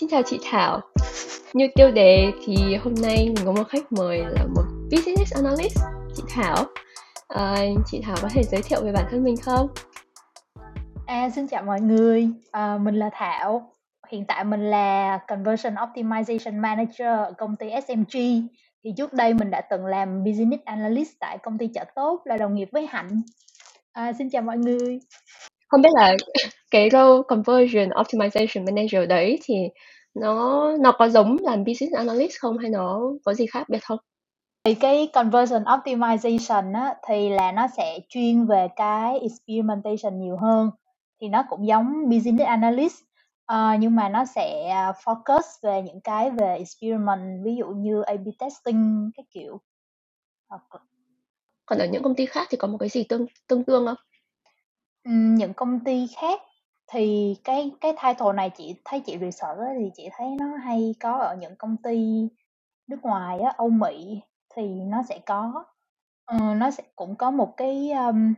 Xin chào chị Thảo. Như tiêu đề thì hôm nay mình có một khách mời là một business analyst, chị Thảo. À, chị Thảo có thể giới thiệu về bản thân mình không? À, xin chào mọi người, à, mình là Thảo. Hiện tại mình là Conversion Optimization Manager ở công ty SMG. Thì trước đây mình đã từng làm Business Analyst tại công ty Chợ Tốt là đồng nghiệp với Hạnh. À, xin chào mọi người. Không biết là cái role Conversion Optimization Manager đấy thì nó nó có giống làm Business Analyst không hay nó có gì khác biệt không? Thì cái conversion optimization á, thì là nó sẽ chuyên về cái experimentation nhiều hơn thì nó cũng giống business analyst ờ, nhưng mà nó sẽ à, focus về những cái về experiment ví dụ như A/B testing cái kiểu Còn ở những công ty khác thì có một cái gì tương tương tương không? Ừm, những công ty khác thì cái cái title này chị thấy chị research á, thì chị thấy nó hay có ở những công ty nước ngoài á, Âu Mỹ thì nó sẽ có ờ, nó sẽ cũng có một cái um,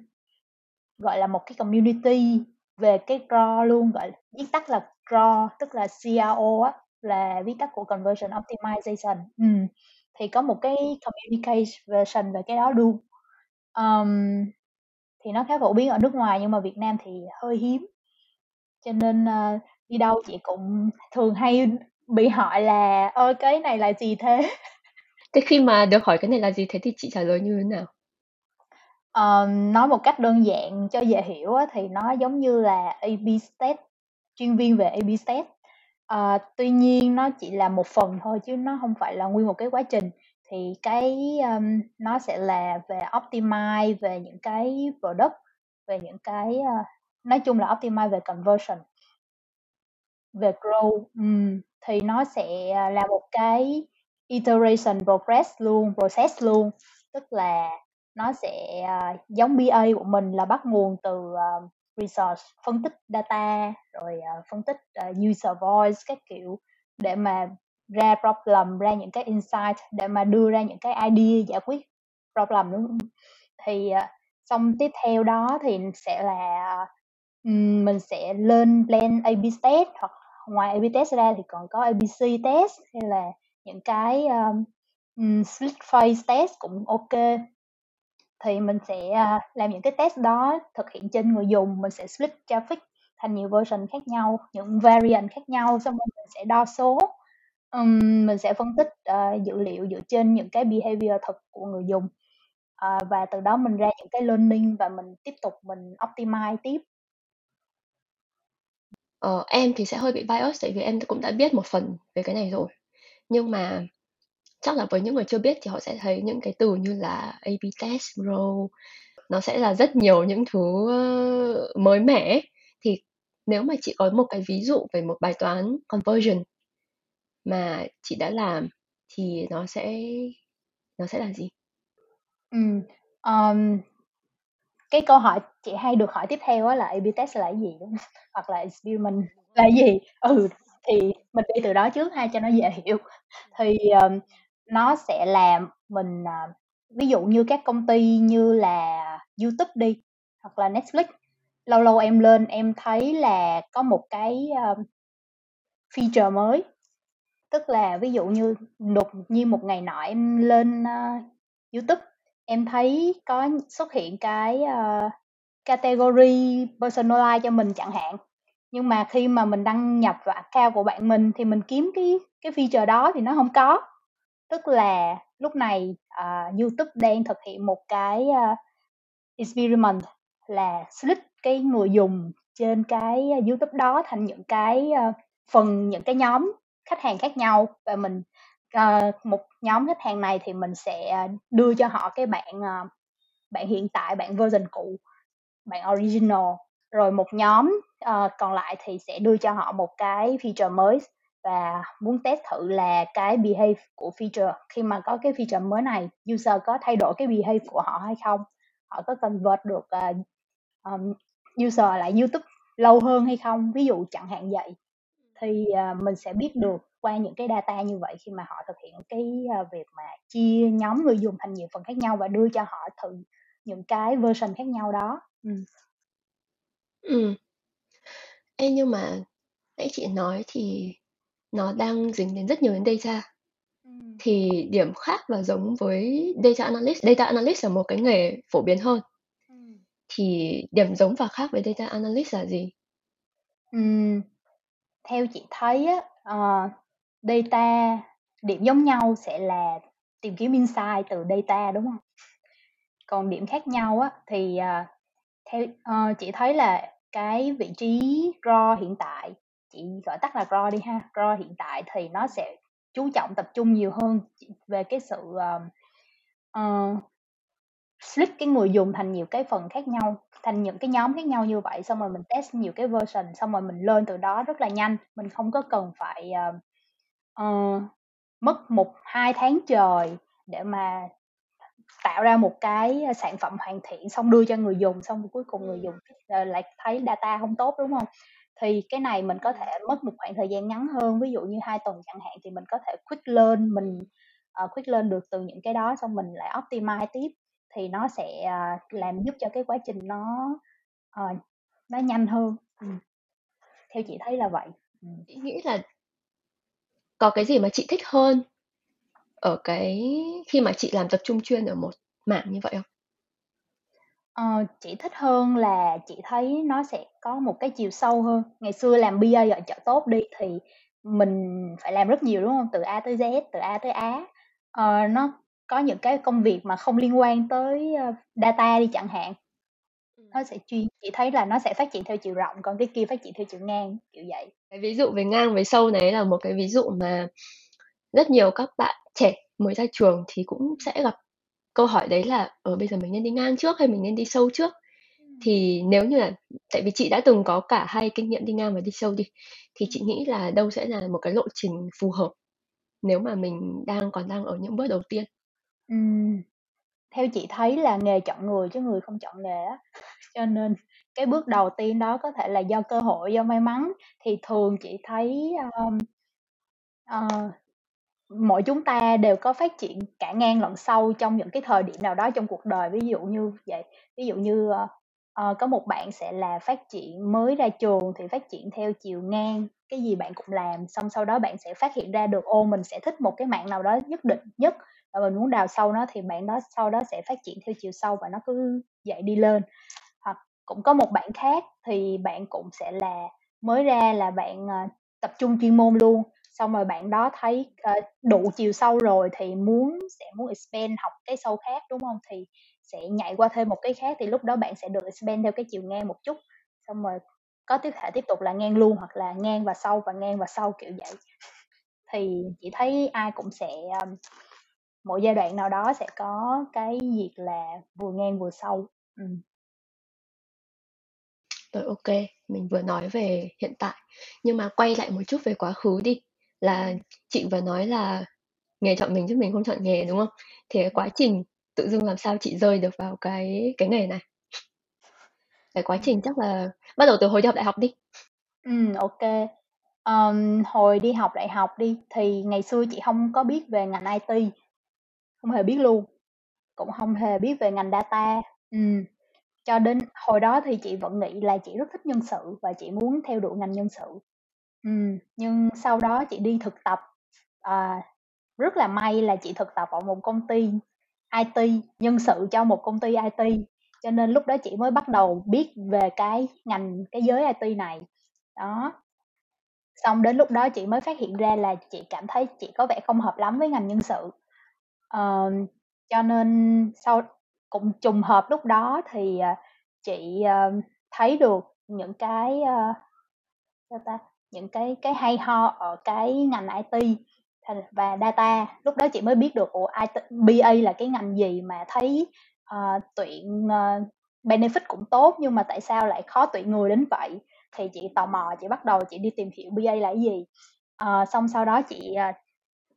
gọi là một cái community về cái CRO luôn gọi là, viết tắt là CRO, tức là CRO á là viết tắt của conversion optimization ừ. thì có một cái communication về cái đó luôn um, thì nó khá phổ biến ở nước ngoài nhưng mà Việt Nam thì hơi hiếm cho nên uh, đi đâu chị cũng thường hay bị hỏi là ơi cái này là gì thế thế khi mà được hỏi cái này là gì thế thì chị trả lời như thế nào Ờ, nói một cách đơn giản cho dễ hiểu á, thì nó giống như là A/B test, chuyên viên về A/B test. Ờ, tuy nhiên nó chỉ là một phần thôi chứ nó không phải là nguyên một cái quá trình. Thì cái, um, nó sẽ là về optimize về những cái product, về những cái, uh, nói chung là optimize về conversion. Về grow, um, thì nó sẽ, ờ, là một cái iteration progress luôn process luôn. Tức là nó sẽ uh, giống BA của mình là bắt nguồn từ uh, research phân tích data rồi uh, phân tích uh, user voice các kiểu để mà ra problem ra những cái insight để mà đưa ra những cái idea giải quyết problem đúng không? thì ờ, xong tiếp theo đó thì sẽ là ờ, mình sẽ lên plan A/B test hoặc ngoài A/B test ra thì còn có ABC test hay là những cái ờ, um, split phase test cũng ok thì mình sẽ làm những cái test đó thực hiện trên người dùng mình sẽ split traffic thành nhiều version khác nhau những variant khác nhau xong rồi mình sẽ đo số um, mình sẽ phân tích uh, dữ liệu dựa trên những cái behavior thực của người dùng. Uh, và từ đó mình ra những cái learning và mình tiếp tục mình optimize tiếp. Ờ, em thì sẽ hơi bị bias tại vì em cũng đã biết một phần về cái này rồi. Nhưng mà chắc là với những người chưa biết thì họ sẽ thấy những cái từ như là A/B test, row nó sẽ là rất nhiều những thứ ờ, mới mẻ thì nếu mà chị có một cái ví dụ về một bài toán conversion mà chị đã làm thì nó sẽ nó sẽ là gì? Ừ, um, cái câu hỏi chị hay được hỏi tiếp theo là A/B test là cái gì đúng không? Hoặc là experiment là gì? Ừ, thì mình đi từ đó trước ha cho nó dễ hiểu. Thì um, nó sẽ làm mình uh, ví dụ như các công ty như là YouTube đi hoặc là Netflix lâu lâu em lên em thấy là có một cái um, feature mới tức là ví dụ như đột nhiên một ngày nọ em lên uh, YouTube em thấy có xuất hiện cái uh, category personalize cho mình chẳng hạn. Nhưng mà khi mà mình đăng nhập vào account của bạn mình thì mình kiếm cái cái feature đó thì nó không có. Tức là lúc này uh, YouTube đang thực hiện một cái uh, experiment là split cái người dùng trên cái YouTube đó thành những cái uh, phần những cái nhóm khách hàng khác nhau và mình uh, một nhóm khách hàng này thì mình sẽ ờ, đưa cho họ cái bạn uh, bạn hiện tại bạn version cũ bạn original. Rồi một nhóm uh, còn lại thì sẽ đưa cho họ một cái feature mới và muốn test thử là cái behave của feature. Khi mà có cái feature mới này user có thay đổi cái behave của họ hay không họ có convert được uh, um, user lại YouTube lâu hơn hay không? Ví dụ chẳng hạn vậy thì uh, mình sẽ biết được qua những cái data như vậy khi mà họ thực hiện cái uh, việc mà chia nhóm người dùng thành nhiều phần khác nhau và đưa cho họ thử những cái version khác nhau đó ừ. Ừ. Ê, nhưng mà nãy chị nói thì nó đang dính đến rất nhiều đến data. Ừm. Thì điểm khác và giống với data analyst, data analyst là một cái nghề phổ biến hơn. Ừm. Thì điểm giống và khác với data analyst là gì? Ừm, theo chị thấy á, uh, data điểm giống nhau sẽ là tìm kiếm insight từ data, đúng không? Còn điểm khác nhau á, thì, uh, theo uh, chị thấy là cái vị trí raw hiện tại, chị gọi tắt là raw đi ha, raw hiện tại thì nó sẽ chú trọng tập trung nhiều hơn về cái sự, uh, split cái người dùng thành nhiều cái phần khác nhau, thành những cái nhóm khác nhau như vậy, xong rồi mình test nhiều cái version, xong rồi mình learn từ đó rất là nhanh, mình không có cần phải, ờ, ờ, mất 1-2 tháng trời để mà tạo ra một cái, sản phẩm hoàn thiện xong đưa cho người dùng, xong cuối cùng người Ừm. dùng, ờ, lại thấy data hông tốt, đúng hông? Thì cái này mình có thể mất một khoảng thời gian ngắn hơn, ví dụ như 2 tuần chẳng hạn, thì mình có thể quick learn, mình, ờ, quick learn được từ những cái đó xong mình lại optimize tiếp, thì nó sẽ, à, làm giúp cho cái quá trình nó, ờ, nó nhanh hơn. Ừm. Theo chị thấy là vậy. Ừm. Chị nghĩ là có cái gì mà chị thích hơn ở cái khi mà chị làm tập trung chuyên ở một mảng như vậy không? Ờ, chị thích hơn là chị thấy nó sẽ có một cái chiều sâu hơn. Ngày xưa làm BA ở chợ tốt đi thì mình phải làm rất nhiều, đúng hông? Từ A tới Z, từ A tới Á. Ờ, nó có những cái công việc mà không liên quan tới, ơ, data đi chẳng hạn. Ừm. Nó sẽ chuyên chị thấy là nó sẽ phát triển theo chiều rộng, còn cái kia phát triển theo chiều ngang, kiểu vậy. Cái ví dụ về ngang với sâu này là một cái ví dụ mà rất nhiều các bạn trẻ mới ra trường thì cũng sẽ gặp câu hỏi đấy là, ờ, bây giờ mình nên đi ngang trước hay mình nên đi sâu trước? Ừm. Thì nếu như là tại vì chị đã từng có cả hai kinh nghiệm đi ngang và đi sâu đi, thì chị nghĩ là đâu sẽ là một cái lộ trình phù hợp nếu mà mình đang còn đang ở những bước đầu tiên? Ừm. Theo chị thấy là nghề chọn người chứ người không chọn nghề á, cho nên cái bước đầu tiên đó có thể là do cơ hội, do may mắn. Thì thường chị thấy, ờm, ờ, mỗi chúng ta đều có phát triển cả ngang lẫn sâu trong những cái thời điểm nào đó trong cuộc đời, ví dụ như vậy. Ví dụ như, ờ, ờ, có một bạn sẽ là phát triển mới ra trường thì phát triển theo chiều ngang, cái gì bạn cũng làm, xong sau đó bạn sẽ phát hiện ra được, ô, mình sẽ thích một cái mảng nào đó nhất định nhất và mình muốn đào sâu nó thì bạn đó sau đó sẽ phát triển theo chiều sâu và nó cứ dậy đi lên. Hoặc cũng có một bạn khác thì bạn cũng sẽ là mới ra là bạn, uh, tập trung chuyên môn luôn, xong rồi bạn đó thấy, uh, đủ chiều sâu rồi thì muốn sẽ muốn expand học cái sâu khác, đúng không Thì sẽ nhảy qua thêm một cái khác thì lúc đó bạn sẽ được expand theo cái chiều ngang một chút, xong rồi có tiếp thể tiếp tục là ngang luôn hoặc là ngang và sâu và ngang và sâu, kiểu vậy. Thì chị thấy ai cũng sẽ, ờm, mỗi giai đoạn nào đó sẽ có cái việc là vừa ngang vừa sâu. Ừm. Rồi, kê, mình vừa nói về hiện tại, nhưng mà quay lại một chút về quá khứ đi, là chị vừa nói là nghề chọn mình chứ mình không chọn nghề, đúng không? Thì cái quá trình tự dưng làm sao chị rơi được vào cái cái nghề này? Cái quá trình chắc là bắt đầu từ hồi đi học đại học đi. Ô kê. Ờm, hồi đi học đại học đi, thì ngày xưa chị hông có biết về ngành IT, không hề biết luôn, cũng không hề biết về ngành data. ừ. cho đến hồi đó thì chị vẫn nghĩ là chị rất thích nhân sự và chị muốn theo đuổi ngành nhân sự. ừ. nhưng sau đó chị đi thực tập, à, rất là may là chị thực tập ở một công ty IT, nhân sự cho một công ty IT, cho nên lúc đó chị mới bắt đầu biết về cái ngành cái giới IT này. Đó. Xong đến lúc đó chị mới phát hiện ra là chị cảm thấy chị có vẻ không hợp lắm với ngành nhân sự. Ờm, cho nên sau cũng trùng hợp lúc đó thì, à, chị, ờ, thấy được những cái, ơ, sao ta, những cái cái hay ho ở cái ngành IT thành và data. Lúc đó chị mới biết được, ủa, IT BA là cái ngành gì mà thấy, ờ, tuyển, ờ, benefit cũng tốt nhưng mà tại sao lại khó tuyển người đến vậy? Thì chị tò mò chị bắt đầu chị đi tìm hiểu BA là cái gì. Ờ, xong sau đó chị, ờ,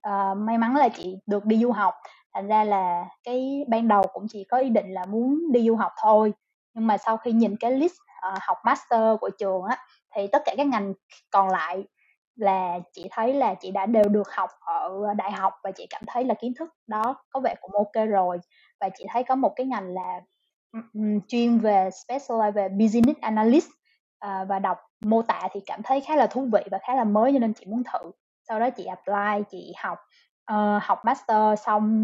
uh, may mắn là chị được đi du học, thành ra là cái ban đầu cũng chỉ có ý định là muốn đi du học thôi. Nhưng mà sau khi nhìn cái list, uh, học master của trường á, thì tất cả các ngành còn lại là chị thấy là chị đã đều được học ở đại học và chị cảm thấy là kiến thức đó có vẻ cũng ok rồi. Và chị thấy có một cái ngành là, um, chuyên về specialize về business analyst, uh, và đọc mô tả thì cảm thấy khá là thú vị và khá là mới cho nên chị muốn thử sau đó chị apply chị học uh, học master xong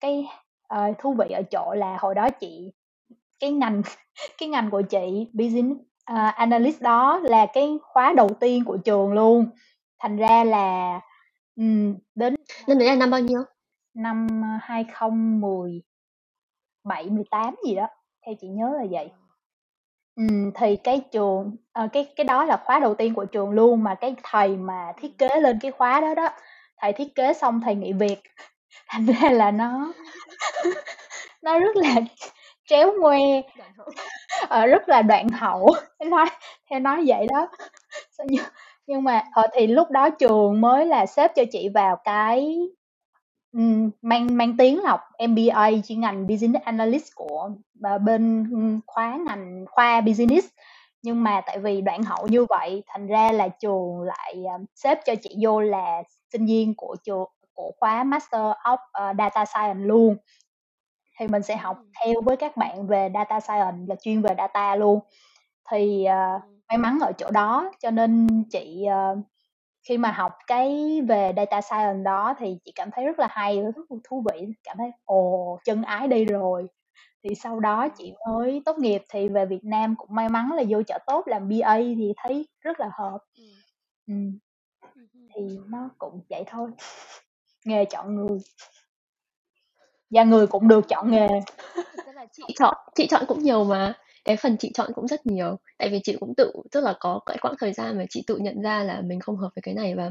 cái uh, thú vị ở chỗ là hồi đó chị cái ngành cái ngành của chị business uh, analyst đó là cái khóa đầu tiên của trường luôn. Thành ra là um, đến năm đấy là năm bao nhiêu? năm 2017 18 gì đó theo chị nhớ là vậy Ừm, thì cái trường ờ, cái cái đó là khóa đầu tiên của trường luôn, mà cái thầy mà thiết kế lên cái khóa đó đó, thầy thiết kế xong thầy nghỉ việc, thành ra là nó nó rất là tréo ngoe, ờ, rất là đoạn hậu, nói theo nói vậy đó. nhưng nhưng mà, ờ, thì lúc đó trường mới là xếp cho chị vào cái Ừm, mang mang tiếng là học MBA chuyên ngành Business Analyst của ờ, bên, khóa ngành khoa Business. Nhưng mà tại vì đoạn hậu như vậy, thành ra là trường lại, ờ, xếp cho chị vô là sinh viên của trường của khóa Master of, ờ, Data Science luôn. Thì mình sẽ học theo với các bạn về Data Science là chuyên về data luôn. Thì, ờ, may mắn ở chỗ đó cho nên chị, ờ khi mà học cái về data science đó thì chị cảm thấy rất là hay, rất là thú vị, cảm thấy ồ, chân ái đây rồi. Thì sau đó chị mới tốt nghiệp thì về Việt Nam cũng may mắn là vô chợ tốt làm BA thì thấy rất là hợp. Ừm. Thì nó cũng vậy thôi. Nghề chọn người. Và người cũng được chọn nghề. chị chọn chị chọn cũng nhiều mà cái phần chị chọn cũng rất nhiều. Tại vì chị cũng tự, tức là có cái quãng thời gian mà chị tự nhận ra là mình không hợp với cái này và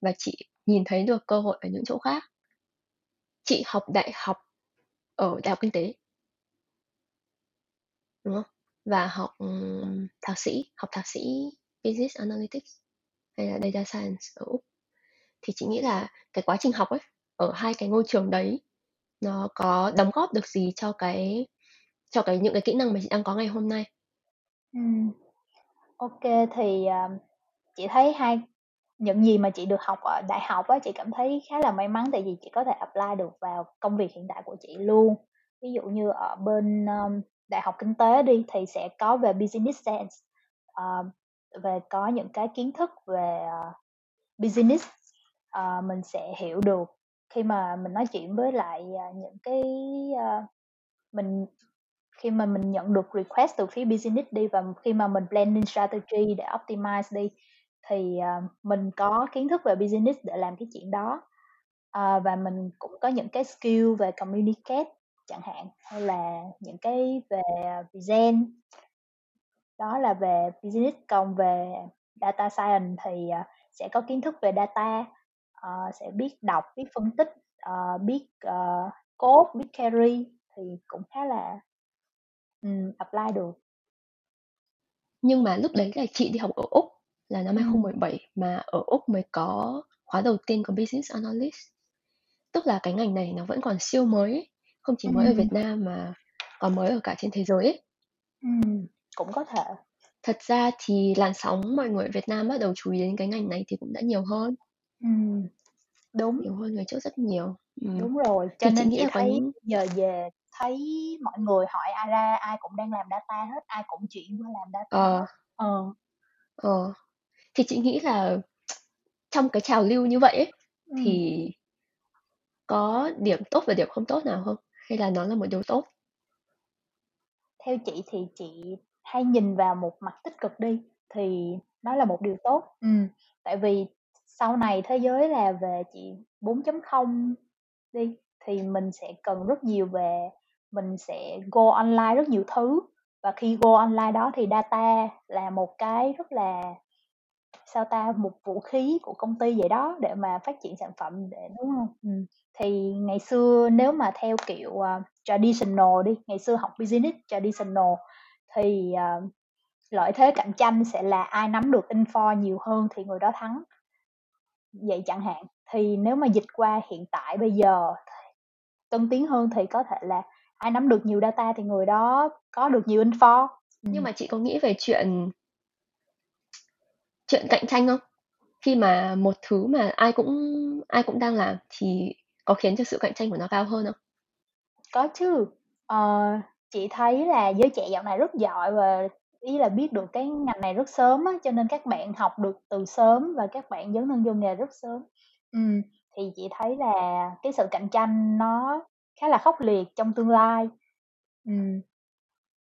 và chị nhìn thấy được cơ hội ở những chỗ khác. Chị học đại học ở đại học kinh tế. Đúng không? Và học thạc sĩ, học thạc sĩ business analytics hay là data science ở úc. Thì chị nghĩ là cái quá trình học ấy, ở hai cái ngôi trường đấy, nó có đóng góp được gì cho cái cho cái những cái kỹ năng mà chị đang có ngày hôm nay? Ừ, OK, thì, uh, chị thấy hai những gì mà chị được học ở đại học á, chị cảm thấy khá là may mắn tại vì chị có thể apply được vào công việc hiện tại của chị luôn. Ví dụ như ở bên, um, Đại học Kinh tế đi thì sẽ có về Business Sense, uh, về có những cái kiến thức về, uh, business, uh, mình sẽ hiểu được khi mà mình nói chuyện với lại, uh, những cái, uh, mình khi mà mình nhận được request từ phía business đi và khi mà mình planning strategy để optimize đi thì uh, mình có kiến thức về business để làm cái chuyện đó. Uh, và mình cũng có những cái skill về communicate chẳng hạn hay là những cái về present. Đó là về business. Còn về data science thì uh, sẽ có kiến thức về data uh, sẽ biết đọc biết phân tích uh, biết uh, code biết carry thì cũng khá là Ừm, apply được. Nhưng mà lúc đấy là chị đi học ở Úc là năm 2017 mà ở Úc mới có khóa đầu tiên của Business Analyst. Tức là cái ngành này nó vẫn còn siêu mới, không chỉ mới ở Việt Nam mà còn mới ở cả trên thế giới ấy. Ừm, cũng có thể. Thật ra thì làn sóng mọi người ở Việt Nam bắt đầu chú ý đến cái ngành này thì cũng đã nhiều hơn. Ừm, đúng. Nhiều hơn người trước rất nhiều. Ừm. Đúng rồi, cho Thì nên chị nghĩ chị là có thấy những giờ về thấy mọi người hỏi ai ra ai cũng đang làm data hết, ai cũng chuyển qua làm data Ờ. Ờ. Ờ. Thì chị nghĩ là trong cái trào lưu như vậy ấy, Ừm. thì có điểm tốt và điểm không tốt nào không? Hay là nó là một điều tốt? Theo chị thì chị hay nhìn vào một mặt tích cực đi, thì nó là một điều tốt. Ừm, tại vì sau này thế giới là về chị 4.0 đi, thì mình sẽ cần rất nhiều về mình sẽ go online rất nhiều thứ, và khi go online đó thì data là một cái rất là sao ta, một vũ khí của công ty vậy đó để mà phát triển sản phẩm để đúng không ừ. thì ngày xưa nếu mà theo kiểu, uh, traditional đi, ngày xưa học business traditional thì, uh, lợi thế cạnh tranh sẽ là ai nắm được info nhiều hơn thì người đó thắng. Vậy chẳng hạn, thì nếu mà dịch qua hiện tại bây giờ tân tiến hơn thì có thể là ai nắm được nhiều data thì người đó có được nhiều info. Nhưng mà chị có nghĩ về chuyện chuyện cạnh tranh không? Khi mà một thứ mà ai cũng ai cũng đang làm thì có khiến cho sự cạnh tranh của nó cao hơn không? Có chứ, ờ, chị thấy là giới trẻ dạo này rất giỏi và ý là biết được cái ngành này rất sớm á, cho nên các bạn học được từ sớm và các bạn dấn thân vô nghề rất sớm. Ừm, thì chị thấy là cái sự cạnh tranh nó khá là khốc liệt trong tương lai. Ừm.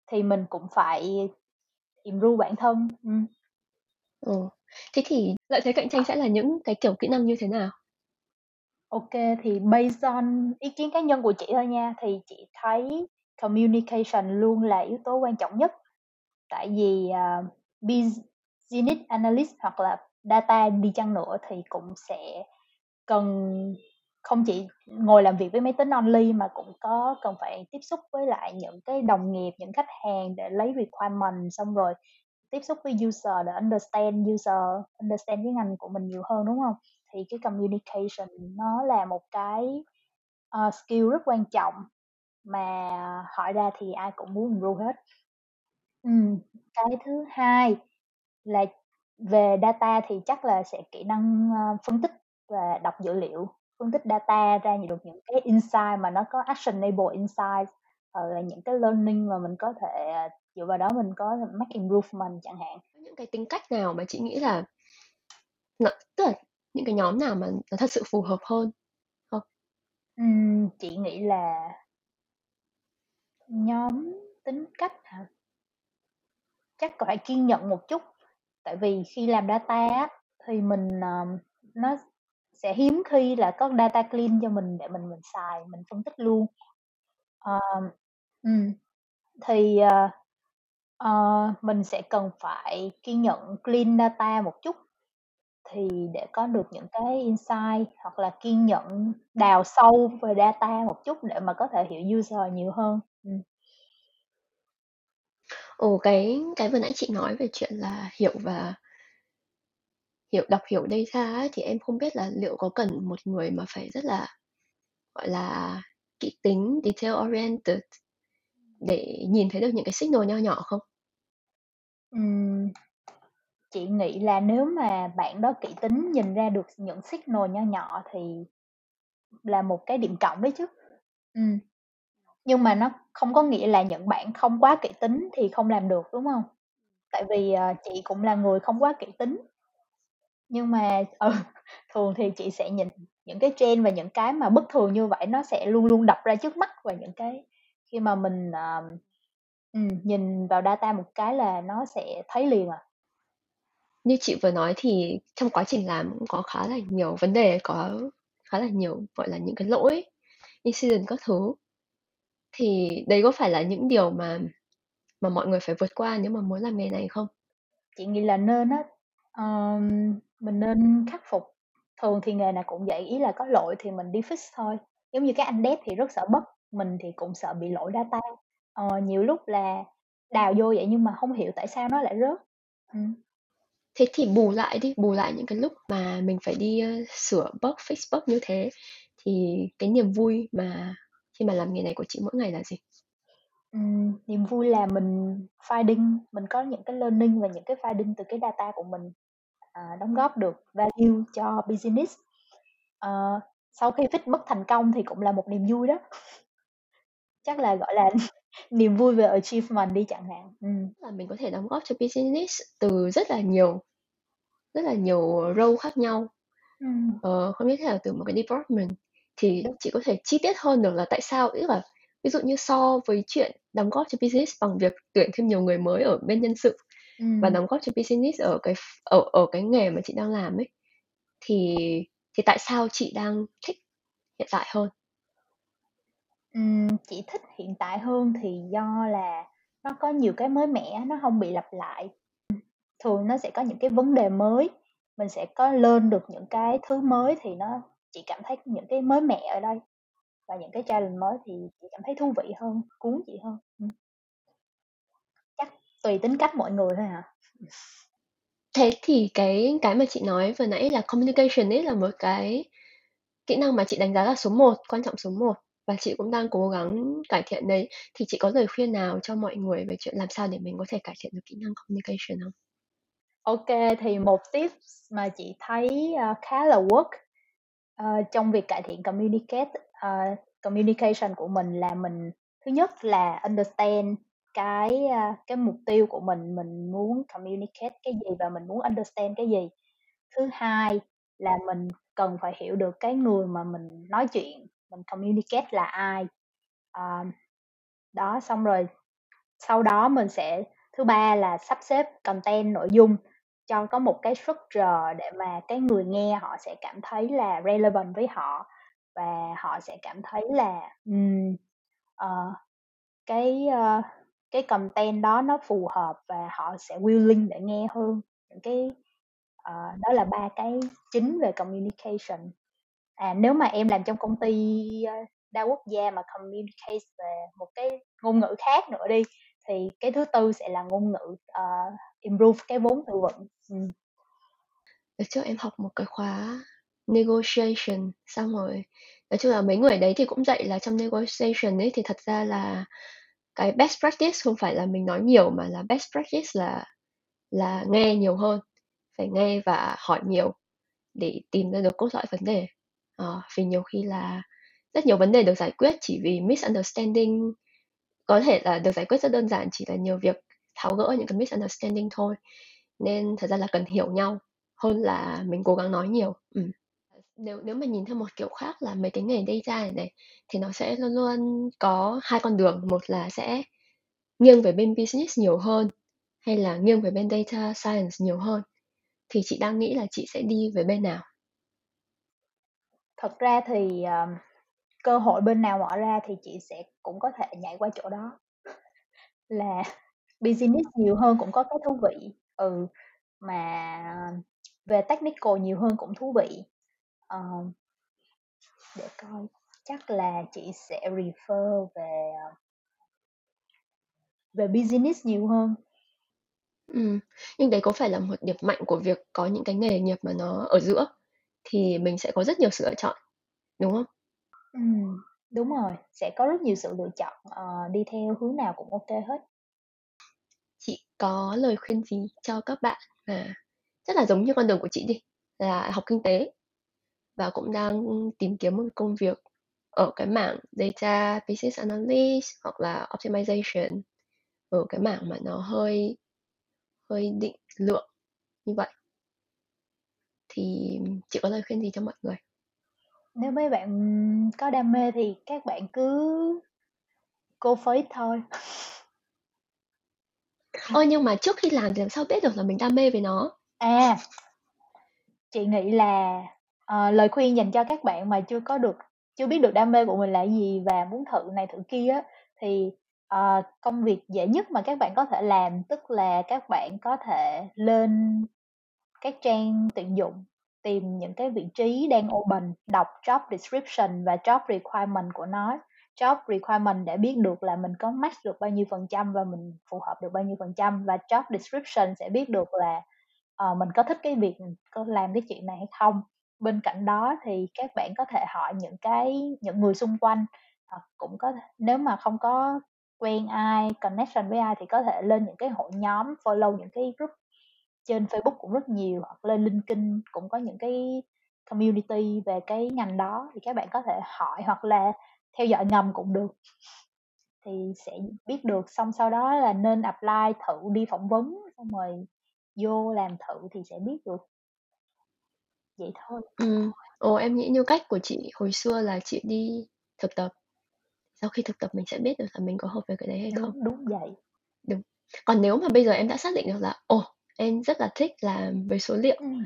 Thì mình cũng phải improve bản thân. Ừm. Ừ. Thế thì lợi thế cạnh tranh sẽ là những cái kiểu kỹ năng như thế nào? OK, thì based on ý kiến cá nhân của chị thôi nha, thì chị thấy communication luôn là yếu tố quan trọng nhất. Tại vì, à, business analyst hoặc là data đi chăng nữa thì cũng sẽ cần không chỉ ngồi làm việc với máy tính only mà cũng có cần phải tiếp xúc với lại những cái đồng nghiệp, những khách hàng để lấy requirement, xong rồi tiếp xúc với user để understand user, understand cái ngành của mình nhiều hơn, đúng không Thì cái communication nó là một cái, uh, skill rất quan trọng mà hỏi ra thì ai cũng muốn improve hết. ừ. cái thứ hai là về data thì chắc là sẽ kỹ năng, uh, phân tích và đọc dữ liệu, phân tích data ra được những cái insight mà nó có actionable insight, là những cái learning mà mình có thể, à, dựa vào đó mình có make improvement chẳng hạn. Những cái tính cách nào mà chị nghĩ là tức là những cái nhóm nào mà nó thật sự phù hợp hơn không? Ừm, chị nghĩ là nhóm tính cách hả? Chắc phải kiên nhẫn một chút, tại vì khi làm data thì mình, ờ, nó sẽ hiếm khi là có data clean cho mình để mình mình xài, mình phân tích luôn. uh, thì, uh, uh, mình sẽ cần phải kiên nhẫn clean data một chút, thì để có được những cái insight hoặc là kiên nhẫn đào sâu về data một chút để mà có thể hiểu user nhiều hơn. ừ Ồ, cái cái vừa nãy chị nói về chuyện là hiểu và hiểu đọc hiểu data á, thì em không biết là liệu có cần một người mà phải rất là, gọi là, kỹ tính, detail oriented để nhìn thấy được những cái signal nho nhỏ không? Ừm. Chị nghĩ là nếu mà bạn đó kỹ tính nhìn ra được những signal nho nhỏ thì là một cái điểm cộng đấy chứ. Ừm. Nhưng mà nó không có nghĩa là những bạn không quá kỹ tính thì không làm được, đúng hông? Tại vì, ờ, chị cũng là người không quá kỹ tính. Nhưng mà ừ, thường thì chị sẽ nhìn những cái trend và những cái mà bất thường như vậy nó sẽ luôn luôn đập ra trước mắt và những cái khi mà mình, ừm, nhìn vào data một cái là nó sẽ thấy liền à. Như chị vừa nói thì trong quá trình làm cũng có khá là nhiều vấn đề, có khá là nhiều, gọi là, những cái lỗi, incident các thứ. Thì đấy có phải là những điều mà mà mọi người phải vượt qua nếu mà muốn làm nghề này không? Chị nghĩ là nên á, ờm, mình nên khắc phục. Thường thì nghề nào cũng vậy, ý là có lỗi thì mình đi fix thôi. Giống như các anh dev thì rất sợ bug, mình thì cũng sợ bị lỗi data. Ờ, nhiều lúc là đào vô vậy nhưng mà hông hiểu tại sao nó lại rớt. Ừm. Thế thì bù lại đi, bù lại những cái lúc mà mình phải đi, sửa bug, fix bug như thế, thì cái niềm vui mà khi mà làm nghề này của chị mỗi ngày là gì? Ừm, niềm vui là mình finding, mình có những cái learning và những cái finding từ cái data của mình, à, đóng góp được value cho business. Ờ, sau khi fix bug thành công thì cũng là một niềm vui đó. Chắc là, gọi là, niềm vui về achievement đi chẳng hạn. Ừm. Là mình có thể đóng góp cho business từ rất là nhiều rất là nhiều role khác nhau. Ừm. Ờ, không nhất thiết là từ một cái department. Thì chị có thể chi tiết hơn được là tại sao tức là ví dụ như so với chuyện đóng góp cho business bằng việc tuyển thêm nhiều người mới ở bên nhân sự và đóng góp cho business ở cái ở ở cái nghề mà chị đang làm ấy, thì thì tại sao chị đang thích hiện tại hơn? Ừm, chị thích hiện tại hơn thì do là nó có nhiều cái mới mẻ, nó hông bị lặp lại. Thường nó sẽ có những cái vấn đề mới, mình sẽ có learn được những cái thứ mới thì nó chị cảm thấy những cái mới mẻ ở đây và những cái challenge mới thì chị cảm thấy thú vị hơn, cuốn chị hơn. Tùy tính cách mỗi người thôi à. Thế thì cái cái mà chị nói vừa nãy là communication ấy là một cái kỹ năng mà chị đánh giá là số 1, quan trọng số 1 và chị cũng đang cố gắng cải thiện đấy. Thì chị có lời khuyên nào cho mọi người về chuyện làm sao để mình có thể cải thiện được kỹ năng communication không? OK, thì một tips mà chị thấy, a, khá là work, ờ, trong việc cải thiện communicate ờ, communication của mình là mình thứ nhất là understand cái, a, cái mục tiêu của mình, mình muốn communicate cái gì và mình muốn understand cái gì. Thứ hai là mình cần phải hiểu được cái người mà mình nói chuyện, mình communicate là ai. Ờ, đó, xong rồi sau đó mình sẽ thứ ba là sắp xếp content, nội dung cho có một cái structure để mà cái người nghe họ sẽ cảm thấy là relevant với họ và họ sẽ cảm thấy là, ừm, ờ, cái, ơ, cái content đó nó phù hợp và họ sẽ willing để nghe hơn. Những cái uh, đó là ba cái chính về communication. À, nếu mà em làm trong công ty, ờ, đa quốc gia mà communicate về một cái ngôn ngữ khác nữa đi, thì cái thứ tư sẽ là ngôn ngữ, uh, improve cái vốn từ vựng. ừ. Trước em học một cái khóa negotiation, xong rồi nói chung là mấy người đấy thì cũng dạy là trong negotiation ấy thì thật ra là cái best practice không phải là mình nói nhiều mà là best practice là là nghe nhiều hơn, phải nghe và hỏi nhiều để tìm ra được cốt lõi vấn đề. à, vì nhiều khi là rất nhiều vấn đề được giải quyết chỉ vì misunderstanding có thể là được giải quyết rất đơn giản chỉ là nhiều việc tháo gỡ những cái misunderstanding thôi. Nên thật ra là cần hiểu nhau hơn là mình cố gắng nói nhiều. ừ. Nếu nếu mà nhìn theo một kiểu khác là mấy cái nghề data này này thì nó sẽ luôn luôn có hai con đường, một là sẽ nghiêng về bên business nhiều hơn hay là nghiêng về bên data science nhiều hơn. Thì chị đang nghĩ là chị sẽ đi về bên nào? Thật ra thì, um, cơ hội bên nào mở ra thì chị sẽ cũng có thể nhảy qua chỗ đó. Là business nhiều hơn cũng có cái thú vị, ừ, mà ờ, về technical nhiều hơn cũng thú vị. Ờ. Để coi, chắc là chị sẽ refer về, ờ về business nhiều hơn. Ừm, nhưng đấy có phải là một điểm mạnh của việc có những cái nghề nghiệp mà nó ở giữa, thì mình sẽ có rất nhiều sự lựa chọn, đúng không? Ừm, đúng rồi, sẽ có rất nhiều sự lựa chọn, ờ, đi theo hướng nào cũng OK hết. Chị có lời khuyên gì cho các bạn mà rất là giống như con đường của chị đi, là học kinh tế và cũng đang tìm kiếm một công việc ở cái mảng data business analyst hoặc là optimization, ở cái mảng mà nó hơi hơi định lượng như vậy? Thì chị có lời khuyên gì cho mọi người? Nếu mấy bạn có đam mê thì các bạn cứ for it thôi. Ơ, nhưng mà trước khi làm thì làm sao biết được là mình đam mê về nó? À. Chị nghĩ là, Ờ, lời khuyên dành cho các bạn mà chưa có được chưa biết được đam mê của mình là gì và muốn thử này thử kia á, thì, ờ, công việc dễ nhất mà các bạn có thể làm tức là các bạn có thể lên các trang tuyển dụng, tìm những cái vị trí đang open, đọc job description và job requirement của nó. Job requirement để biết được là mình có match được bao nhiêu phần trăm và mình phù hợp được bao nhiêu phần trăm và job description sẽ biết được là, uh, mình có thích cái việc có làm cái chuyện này hay không. Bên cạnh đó thì các bạn có thể hỏi những cái những người xung quanh, hoặc cũng có nếu mà không có quen ai, connection với ai thì có thể lên những cái hội nhóm, follow những cái group trên Facebook cũng rất nhiều, hoặc lên LinkedIn cũng có những cái community về cái ngành đó thì các bạn có thể hỏi hoặc là theo dõi ngầm cũng được. Thì sẽ biết được, xong sau đó là nên apply thử đi phỏng vấn, xong rồi vô làm thử thì sẽ biết được. Vậy thôi. Ừm, ồ, em nghĩ như cách của chị hồi xưa là chị đi thực tập. Sau khi thực tập mình sẽ biết được là mình có hợp với cái đấy hay không. Đúng, đúng vậy. Đúng. Còn nếu mà bây giờ em đã xác định được là, ồ, em rất là thích làm về số liệu, Ừm.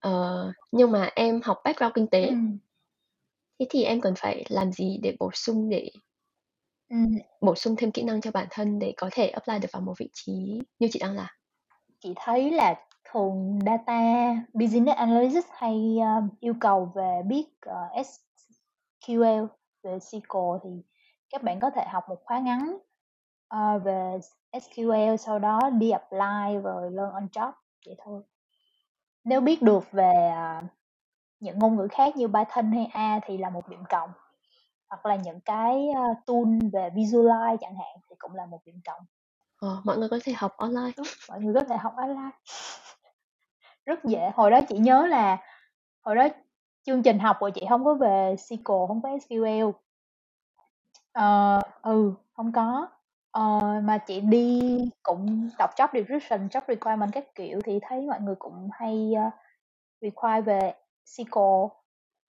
ờ, nhưng mà em học background kinh tế. Ừm. Thế thì em cần phải làm gì để bổ sung để Ừm. bổ sung thêm kỹ năng cho bản thân để có thể apply được vào một vị trí như chị đang làm? Chị thấy là thường data business analyst hay, ơ, yêu cầu về biết, ờ, SQL, về SQL thì các bạn có thể học một khóa ngắn, ờ, về SQL sau đó đi apply rồi learn on job, vậy thôi. Nếu biết được về, à, những ngôn ngữ khác như Python hay R thì là một điểm cộng, hoặc là những cái, ơ, tool về visualize chẳng hạn thì cũng là một điểm cộng. Ờ, mọi người có thể học online. Đúng, mọi người có thể học online. Rất dễ, hồi đó chị nhớ là hồi đó chương trình học của chị không có về SQL, không có SQL. Ờ, ừ, không có. Ờ, mà chị đi cũng đọc job description, job requirement các kiểu thì thấy mọi người cũng hay, uh, require về SQL,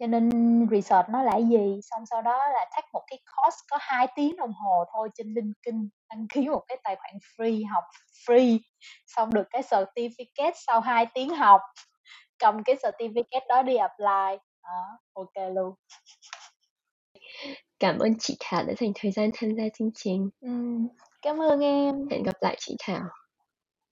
cho nên research nó là gì, xong sau đó là take một cái course có 2 tiếng đồng hồ thôi trên LinkedIn, đăng ký một cái tài khoản free, học free, xong được cái certificate sau 2 tiếng học, cầm cái certificate đó đi apply, đó, ô luôn. Cảm ơn chị Thảo đã dành thời gian tham gia chương trình. Ừm, cảm ơn em. Hẹn gặp lại chị Thảo.